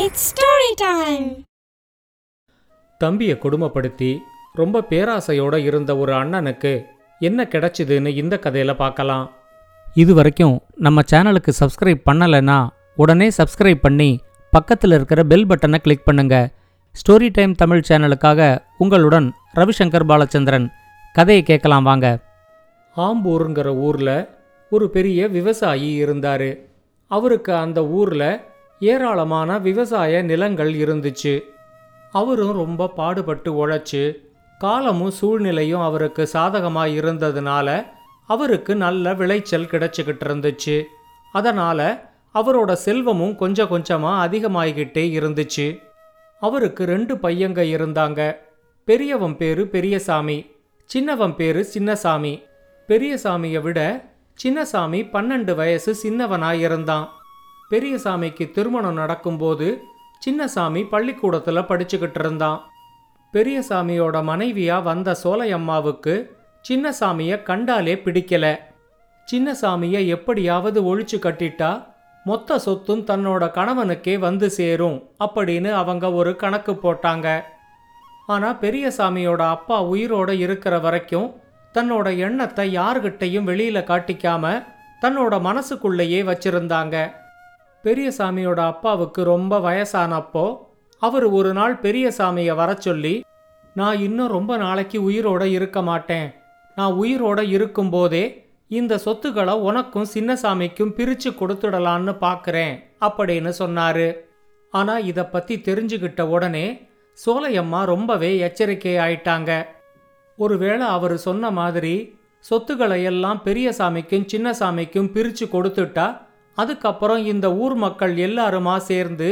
It's story time தம்பியை கொடுமைப்படுத்தி ரொம்ப பேராசையோட இருந்த ஒரு அண்ணனுக்கு என்ன கிடைச்சிதுன்னு இந்த கதையில பார்க்கலாம். இது வரைக்கும் நம்ம சேனலுக்கு சப்ஸ்கிரைப் பண்ணலைன்னா உடனே சப்ஸ்கிரைப் பண்ணி பக்கத்தில் இருக்கிற பெல் பட்டனை கிளிக் பண்ணுங்க. ஸ்டோரி டைம் தமிழ் சேனலுக்காக உங்களுடன் ரவிசங்கர் பாலச்சந்திரன். கதையை கேட்கலாம் வாங்க. ஆம்பூருங்கிற ஊரில் ஒரு பெரிய விவசாயி இருந்தார். அவருக்கு அந்த ஊரில் ஏராளமான விவசாய நிலங்கள் இருந்துச்சு. அவரும் ரொம்ப பாடுபட்டு உழைச்சு காலமும் சூழ்நிலையும் அவருக்கு சாதகமாக இருந்ததுனால அவருக்கு நல்ல விளைச்சல் கிடைச்சிக்கிட்டு இருந்துச்சு. அதனால் அவரோட செல்வமும் கொஞ்சம் கொஞ்சமாக அதிகமாகிக்கிட்டே இருந்துச்சு. அவருக்கு ரெண்டு பையங்க இருந்தாங்க. பெரியவன் பேரு பெரியசாமி சின்னவன் பேரு சின்னசாமி. பெரியசாமியை விட சின்னசாமி பன்னெண்டு வயசு சின்னவனாக இருந்தான். பெரியசாமிக்கு திருமணம் நடக்கும்போது சின்னசாமி பள்ளிக்கூடத்தில் படிச்சுக்கிட்டு இருந்தான். பெரியசாமியோட மனைவியா வந்த சோலையம்மாவுக்கு சின்னசாமியை கண்டாலே பிடிக்கல. சின்னசாமியை எப்படியாவது ஒழிச்சு கட்டிட்டா மொத்த சொத்தும் தன்னோட கணவனுக்கே வந்து சேரும் அப்படின்னு அவங்க ஒரு கணக்கு போட்டாங்க. ஆனா பெரியசாமியோட அப்பா உயிரோட இருக்கிற வரைக்கும் தன்னோட எண்ணத்தை யார்கிட்டையும் வெளியில காட்டிக்காம தன்னோட மனசுக்குள்ளேயே வச்சிருந்தாங்க. பெரியசாமியோட அப்பாவுக்கு ரொம்ப வயசானப்போ அவர் ஒரு நாள் பெரியசாமியை வர சொல்லி நான் இன்னும் ரொம்ப நாளைக்கு உயிரோட இருக்க மாட்டேன். நான் உயிரோட இருக்கும்போதே இந்த சொத்துக்களை உனக்கும் சின்னசாமிக்கும் பிரிச்சு கொடுத்துடலான்னு பார்க்குறேன் அப்படின்னு சொன்னாரு. ஆனா இதை பத்தி தெரிஞ்சுக்கிட்ட உடனே சோலையம்மா ரொம்பவே எச்சரிக்கை ஆயிட்டாங்க ஒருவேளை அவர் சொன்ன மாதிரி சொத்துக்களை எல்லாம் பெரியசாமிக்கும் சின்னசாமிக்கும் பிரிச்சு கொடுத்துட்டா அதுக்கப்புறம் இந்த ஊர் மக்கள் எல்லாருமா சேர்ந்து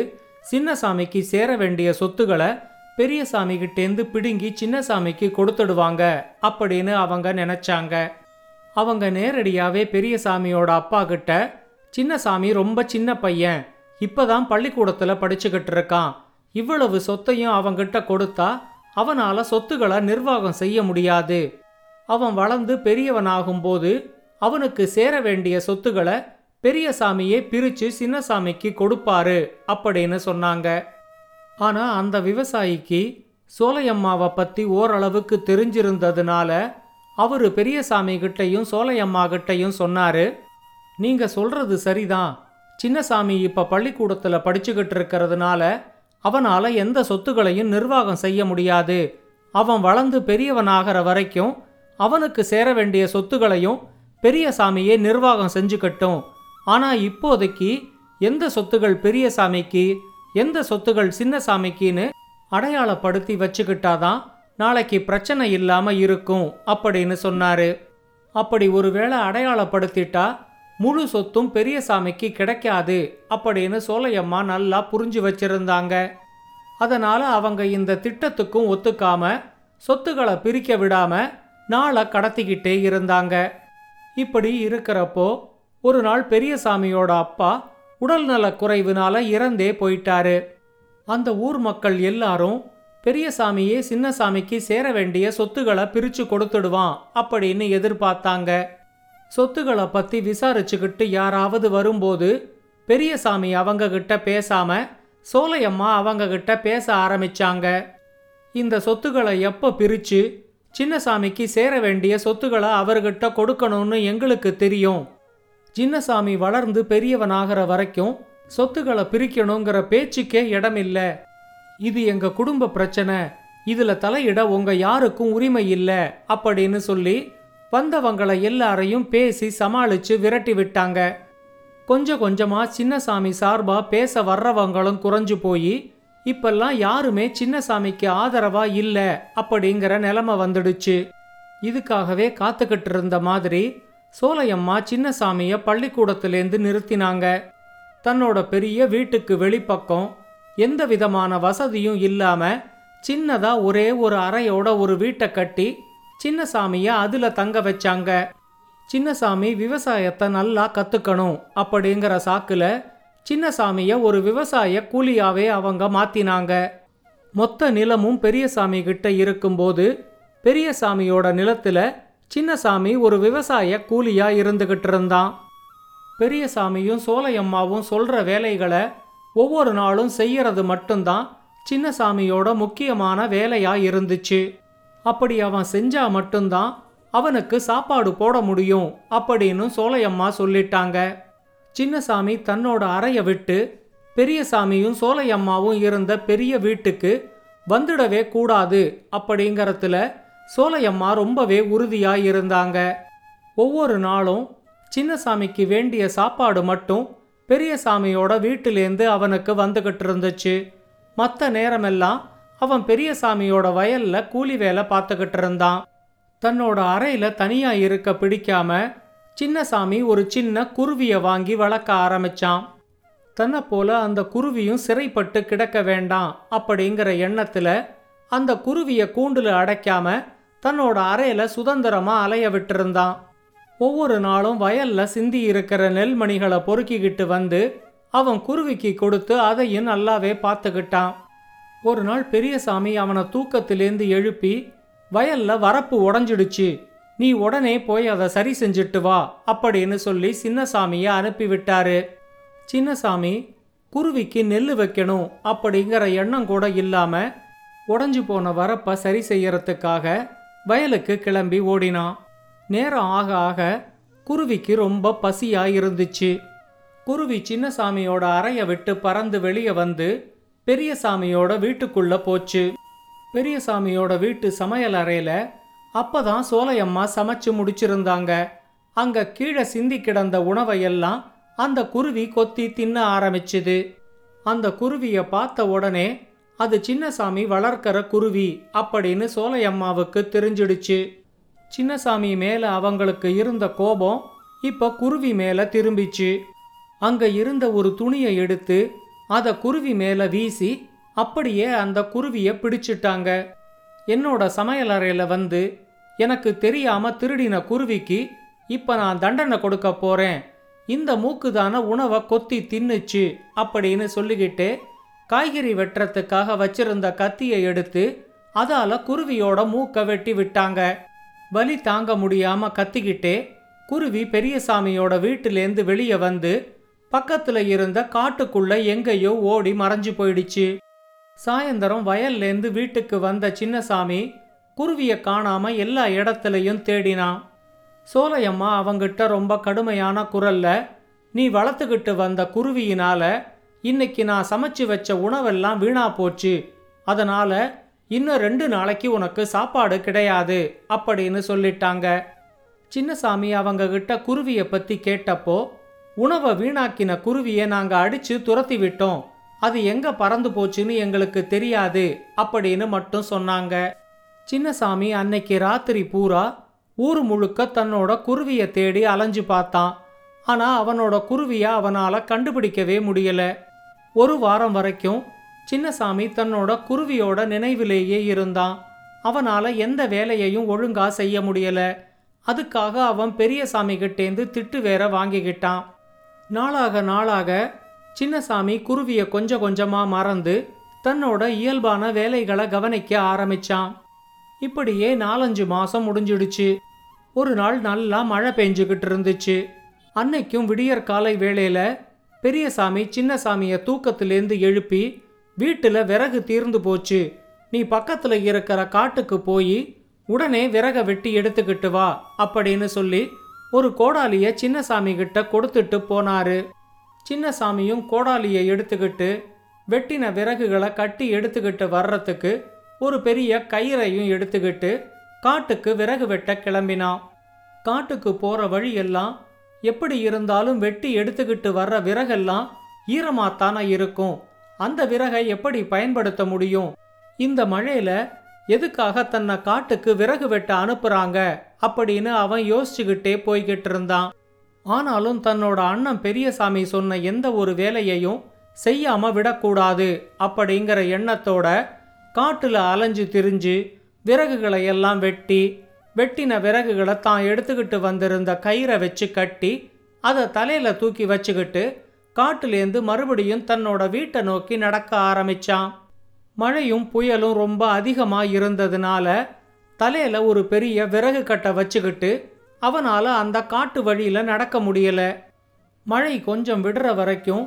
சின்னசாமிக்கு சேர வேண்டிய சொத்துக்களை பெரியசாமிகிட்டேந்து பிடுங்கி சின்னசாமிக்கு கொடுத்துடுவாங்க அப்படின்னு அவங்க நினைச்சாங்க. அவங்க நேரடியாகவே பெரியசாமியோட அப்பா கிட்ட சின்னசாமி ரொம்ப சின்ன பையன் இப்போதான் பள்ளிக்கூடத்தில் படிச்சுக்கிட்டு இருக்கான். இவ்வளவு சொத்தையும் அவங்கிட்ட கொடுத்தா அவனால் சொத்துக்களை நிர்வாகம் செய்ய முடியாது. அவன் வளர்ந்து பெரியவனாகும்போது அவனுக்கு சேர வேண்டிய சொத்துக்களை பெரியசாமியே பிரிச்சு சின்னசாமிக்கு கொடுப்பாரு அப்படின்னு சொன்னாங்க. ஆனா அந்த விவசாயிக்கு சோலையம்மாவை பத்தி ஓரளவுக்கு தெரிஞ்சிருந்ததுனால அவரு பெரியசாமி கிட்டையும் சோலையம்மா கிட்டையும் சொன்னாரு நீங்க சொல்றது சரிதான். சின்னசாமி இப்ப பள்ளிக்கூடத்துல படிச்சுக்கிட்டு இருக்கிறதுனால அவனால எந்த சொத்துக்களையும் நிர்வாகம் செய்ய முடியாது. அவன் வளர்ந்து பெரியவனாகிற வரைக்கும் அவனுக்கு சேர வேண்டிய சொத்துக்களையும் பெரியசாமியே நிர்வாகம் செஞ்சுக்கட்டும். ஆனால் இப்போதைக்கு எந்த சொத்துகள் பெரிய சாமிக்கு எந்த சொத்துகள் சின்ன சாமிக்குன்னு அடையாளப்படுத்தி வச்சுக்கிட்டாதான் நாளைக்கு பிரச்சனை இல்லாமல் இருக்கும் அப்படின்னு சொன்னாரு. அப்படி ஒருவேளை அடையாளப்படுத்திட்டா முழு சொத்தும் பெரிய சாமிக்கு கிடைக்காது அப்படின்னு சோலையம்மா நல்லா புரிஞ்சு வச்சிருந்தாங்க. அதனால அவங்க இந்த திட்டத்துக்கும் ஒத்துக்காம சொத்துக்களை பிரிக்க விடாம நாளை கடத்திக்கிட்டே இருந்தாங்க. இப்படி இருக்கிறப்போ ஒரு நாள் பெரியசாமியோட அப்பா உடல்நலக் குறைவுனால இறந்தே போயிட்டாரு. அந்த ஊர் மக்கள் எல்லாரும் பெரியசாமியே சின்னசாமிக்கு சேர வேண்டிய சொத்துக்களை பிரிச்சு கொடுத்துடுவான் அப்படின்னு எதிர்பார்த்தாங்க. சொத்துக்களை பத்தி விசாரிச்சுக்கிட்டு யாராவது வரும்போது பெரியசாமி அவங்க கிட்ட பேசாம சோலையம்மா அவங்க கிட்ட பேச ஆரம்பிச்சாங்க. இந்த சொத்துக்களை எப்போ பிரிச்சு சின்னசாமிக்கு சேர வேண்டிய சொத்துக்களை அவர்கிட்ட கொடுக்கணும்னு எங்களுக்கு தெரியும் சின்னசாமி வளர்ந்து பெரியவனாகிற வரைக்கும் சொத்துக்களை பிரிக்கணுங்கிற பேச்சுக்கே இடமில்ல. இது எங்க குடும்ப பிரச்சனை. இதுல தலையிட உங்க யாருக்கும் உரிமை இல்ல அப்படின்னு சொல்லி வந்தவங்களை எல்லாரையும் பேசி சமாளிச்சு விரட்டி விட்டாங்க. கொஞ்சம் கொஞ்சமா சின்னசாமி சார்பா பேச வர்றவங்களும் குறைஞ்சு போய் இப்பெல்லாம் யாருமே சின்னசாமிக்கு ஆதரவா இல்ல அப்படிங்கிற நிலைமை வந்துடுச்சு. இதுக்காகவே காத்துக்கிட்டு இருந்த மாதிரி சோலையம்மா சின்னசாமிய பள்ளிக்கூடத்திலேருந்து நிறுத்தினாங்க. தன்னோட பெரிய வீட்டுக்கு வெளிப்பக்கம் எந்த விதமான வசதியும் இல்லாம சின்னதா ஒரே ஒரு அறையோட ஒரு வீட்டை கட்டி சின்னசாமிய அதுல தங்க வச்சாங்க. சின்னசாமி விவசாயத்தை நல்லா கத்துக்கணும் அப்படிங்கிற சாக்குல சின்னசாமிய ஒரு விவசாய கூலியாவே அவங்க மாத்தினாங்க. மொத்த நிலமும் பெரியசாமி கிட்ட இருக்கும்போது பெரியசாமியோட நிலத்துல சின்னசாமி ஒரு விவசாய கூலியா இருந்துகிட்டு இருந்தான் பெரியசாமியும் சோலையம்மாவும் சொல்ற வேலைகளை ஒவ்வொரு நாளும் செய்யறது மட்டும்தான் சின்னசாமியோட முக்கியமான வேலையா இருந்துச்சு. அப்படி அவன் செஞ்சா மட்டும்தான் அவனுக்கு சாப்பாடு போட முடியும் அப்படின்னு சோலையம்மா சொல்லிட்டாங்க. சின்னசாமி தன்னோட அறையை விட்டு பெரியசாமியும் சோலையம்மாவும் இருந்த பெரிய வீட்டுக்கு வந்துடவே கூடாது அப்படிங்கறதுல சோலையம்மா ரொம்பவே உறுதியாக இருந்தாங்க ஒவ்வொரு நாளும் சின்னசாமிக்கு வேண்டிய சாப்பாடு மட்டும் பெரியசாமியோட வீட்டிலேருந்து அவனுக்கு வந்துகிட்டு இருந்துச்சு மற்ற நேரமெல்லாம் அவன் பெரியசாமியோட வயல்ல கூலி வேலை பார்த்துக்கிட்டு இருந்தான் தன்னோட அறையில தனியா இருக்க பிடிக்காம சின்னசாமி ஒரு சின்ன குருவியை வாங்கி வளர்க்க ஆரம்பிச்சான். தன்னை போல அந்த குருவியும் சிறைப்பட்டு கிடக்க வேண்டாம் அப்படிங்கிற எண்ணத்துல அந்த குருவியை கூண்டுல அடைக்காம தன்னோட அறையில சுதந்திரமா அலைய விட்டிருந்தான். ஒவ்வொரு நாளும் வயல்ல சிந்தி இருக்கிற நெல்மணிகளை பொறுக்கிக்கிட்டு வந்து அவன் குருவிக்கு கொடுத்து அதையும் நல்லாவே பார்த்துக்கிட்டான். ஒரு நாள் பெரியசாமி அவனை தூக்கத்திலேந்து எழுப்பி வயல்ல வரப்பு உடஞ்சிடுச்சு. நீ உடனே போய் அதை சரி செஞ்சுட்டு வா அப்படின்னு சொல்லி சின்னசாமியை அனுப்பிவிட்டாரு. சின்னசாமி குருவிக்கு நெல் வைக்கணும் அப்படிங்கிற எண்ணம் கூட இல்லாம உடஞ்சு போன வரப்பை சரி செய்யறதுக்காக வயலுக்கு கிளம்பி ஓடினான் நேரம் ஆக ஆக குருவிக்கு ரொம்ப பசியாக இருந்துச்சு குருவி சின்னசாமியோட அறையை விட்டு பறந்து வெளியே வந்து பெரியசாமியோட வீட்டுக்குள்ள போச்சு. பெரியசாமியோட வீட்டு சமையல் அறையில அப்பதான் சோலையம்மா சமைச்சு முடிச்சிருந்தாங்க. அங்க கீழே சிந்தி கிடந்த உணவையெல்லாம் அந்த குருவி கொத்தி தின்ன ஆரம்பிச்சுது. அந்த குருவியை பார்த்த உடனே அது சின்னசாமி வளர்க்கிற குருவி அப்படின்னு சோலையம்மாவுக்கு தெரிஞ்சிடுச்சு. சின்னசாமி மேலே அவங்களுக்கு இருந்த கோபம் இப்போ குருவி மேலே திரும்பிச்சு. அங்கே இருந்த ஒரு துணியை எடுத்து அதை குருவி மேலே வீசி அப்படியே அந்த குருவியை பிடிச்சிட்டாங்க. என்னோட சமையலறையில் வந்து எனக்கு தெரியாமல் திருடின குருவிக்கு இப்போ நான் தண்டனை கொடுக்க போகிறேன் இந்த மூக்குதான உணவை கொத்தி தின்னுச்சு அப்படின்னு சொல்லிக்கிட்டு காய்கறி வெட்டுறதுக்காக வச்சிருந்த கத்தியை எடுத்து அதால குருவியோட மூக்க வெட்டி விட்டாங்க. வலி தாங்க முடியாம கத்திக்கிட்டே குருவி பெரியசாமியோட வீட்டிலேந்து வெளியே வந்து பக்கத்துல இருந்த காட்டுக்குள்ள எங்கேயோ ஓடி மறைஞ்சு போயிடுச்சு. சாயந்தரம் வயல்லேந்து வீட்டுக்கு வந்த சின்னசாமி குருவிய காணாம எல்லா இடத்துலையும் தேடினான் சோலையம்மா அவங்கிட்ட ரொம்ப கடுமையான குரல்ல நீ வளர்த்துக்கிட்டு வந்த குருவியினால இன்னைக்கு நான் சமைச்சு வச்ச உணவெல்லாம் வீணா போச்சு. அதனால இன்னும் ரெண்டு நாளைக்கு உனக்கு சாப்பாடு கிடையாது அப்படின்னு சொல்லிட்டாங்க. சின்னசாமி அவங்க கிட்ட குருவியை பத்தி கேட்டப்போ உணவை வீணாக்கின குருவியை நாங்க அடிச்சு துரத்தி விட்டோம். அது எங்க பறந்து போச்சுன்னு எங்களுக்கு தெரியாது அப்படின்னு மட்டும் சொன்னாங்க. சின்னசாமி அன்னைக்கு ராத்திரி பூரா ஊர் முழுக்க தன்னோட குருவியை தேடி அலைஞ்சு பார்த்தான். ஆனா அவனோட குருவியை அவனால கண்டுபிடிக்கவே முடியல. ஒரு வாரம் வரைக்கும் சின்னசாமி தன்னோட குருவியோட நினைவிலேயே இருந்தான். அவனால் எந்த வேலையையும் ஒழுங்கா செய்ய முடியல. அதுக்காக அவன் பெரியசாமி கிட்டேந்து திட்டு வேற வாங்கிக்கிட்டான். நாளாக நாளாக சின்னசாமி குருவியை கொஞ்சம் கொஞ்சமாக மறந்து தன்னோட இயல்பான வேலைகளை கவனிக்க ஆரம்பிச்சான். இப்படியே நாலஞ்சு மாசம் முடிஞ்சிடுச்சு. ஒரு நாள் நல்லா மழை பெஞ்சுக்கிட்டு இருந்துச்சு. அன்னைக்கும் விடியற்காலை வேளையில பெரியசாமி சின்னசாமியை தூக்கத்திலேருந்து எழுப்பி வீட்டில் விறகு தீர்ந்து போச்சு. நீ பக்கத்தில் இருக்கிற காட்டுக்கு போய் உடனே விறக வெட்டி எடுத்துக்கிட்டு வா அப்படின்னு சொல்லி ஒரு கோடாலியை சின்னசாமி கிட்ட கொடுத்துட்டு போனாரு. சின்னசாமியும் கோடாலியை எடுத்துக்கிட்டு வெட்டின விறகுகளை கட்டி எடுத்துக்கிட்டு வர்றதுக்கு ஒரு பெரிய கயிறையும் எடுத்துக்கிட்டு காட்டுக்கு விறகு வெட்ட கிளம்பினான். காட்டுக்கு போகிற வழியெல்லாம் எப்படி இருந்தாலும் வெட்டி எடுத்துக்கிட்டு வர்ற விறகெல்லாம் ஈரமாத்தானா இருக்கும். அந்த விறகை எப்படி பயன்படுத்த முடியும்? இந்த மழையில எதுக்காக தன்னை காட்டுக்கு விறகு வெட்ட அனுப்புறாங்க? அப்படின்னு அவன் யோசிச்சுக்கிட்டே போய்கிட்டு இருந்தான். ஆனாலும் தன்னோட அண்ணன் பெரியசாமி சொன்ன எந்த ஒரு வேலையையும் செய்யாம விடக்கூடாது அப்படிங்கிற எண்ணத்தோட காட்டுல அலைஞ்சு திரிஞ்சு விறகுகளை எல்லாம் வெட்டி வெட்டின விறகுகளை தான் எடுத்துக்கிட்டு வந்திருந்த கயிறை வச்சு கட்டி அதை தலையில் தூக்கி வச்சுக்கிட்டு காட்டுலேருந்து மறுபடியும் தன்னோட வீட்டை நோக்கி நடக்க ஆரம்பிச்சான். மழையும் புயலும் ரொம்ப அதிகமாக இருந்ததுனால தலையில் ஒரு பெரிய விறகு கட்டை வச்சுக்கிட்டு அவனால் அந்த காட்டு வழியில் நடக்க முடியலை. மழை கொஞ்சம் விடுற வரைக்கும்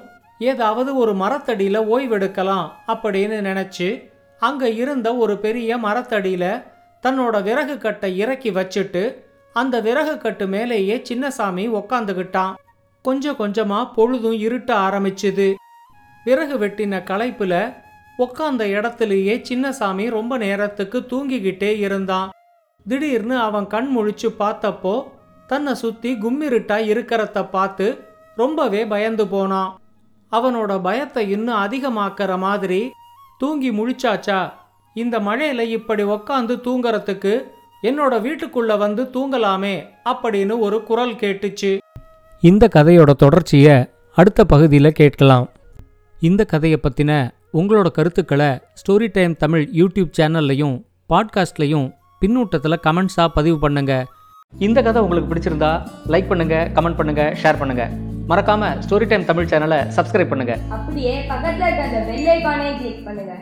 ஏதாவது ஒரு மரத்தடியில் ஓய்வெடுக்கலாம் அப்படின்னு நினச்சி அங்கே இருந்த ஒரு பெரிய மரத்தடியில் தன்னோட விறகு கட்டை இறக்கி வச்சுட்டு அந்த விறகு கட்டு மேலேயே சின்னசாமி உக்காந்துக்கிட்டான் கொஞ்சம் கொஞ்சமா பொழுதும் இருட்ட ஆரம்பிச்சுது. விறகு வெட்டின களைப்புல உக்காந்த இடத்துலயே சின்னசாமி ரொம்ப நேரத்துக்கு தூங்கிக்கிட்டே இருந்தான். திடீர்னு அவன் கண் முழிச்சு பார்த்தப்போ தன்னை சுத்தி கும்மிருட்டா இருக்கிறத பார்த்து ரொம்பவே பயந்து போனான். அவனோட பயத்தை இன்னும் அதிகமாக்குற மாதிரி தூங்கி முழிச்சாச்சா? இந்த மழையில இப்படி உக்காந்து தூங்கறதுக்கு என்னோட வீட்டுக்குள்ள வந்து தூங்கலாமே அப்படின்னு ஒரு குரல் கேட்டுச்சு. இந்த கதையோட தொடர்ச்சியை அடுத்த பகுதியில் கேட்கலாம். இந்த கதையை பற்றின உங்களோட கருத்துக்களை ஸ்டோரி டைம் தமிழ் யூடியூப் சேனல்லையும் பாட்காஸ்ட்லையும் பின்னூட்டத்தில் கமெண்ட்ஸாக பதிவு பண்ணுங்க. இந்த கதை உங்களுக்கு பிடிச்சிருந்தா லைக் பண்ணுங்க கமெண்ட் பண்ணுங்க ஷேர் பண்ணுங்க. மறக்காம ஸ்டோரி டைம் தமிழ் சேனலை சப்ஸ்கிரைப் பண்ணுங்க. அப்படியே பக்கத்தில் இருக்க அந்த பெல் ஐகானையும் கிளிக் பண்ணுங்க.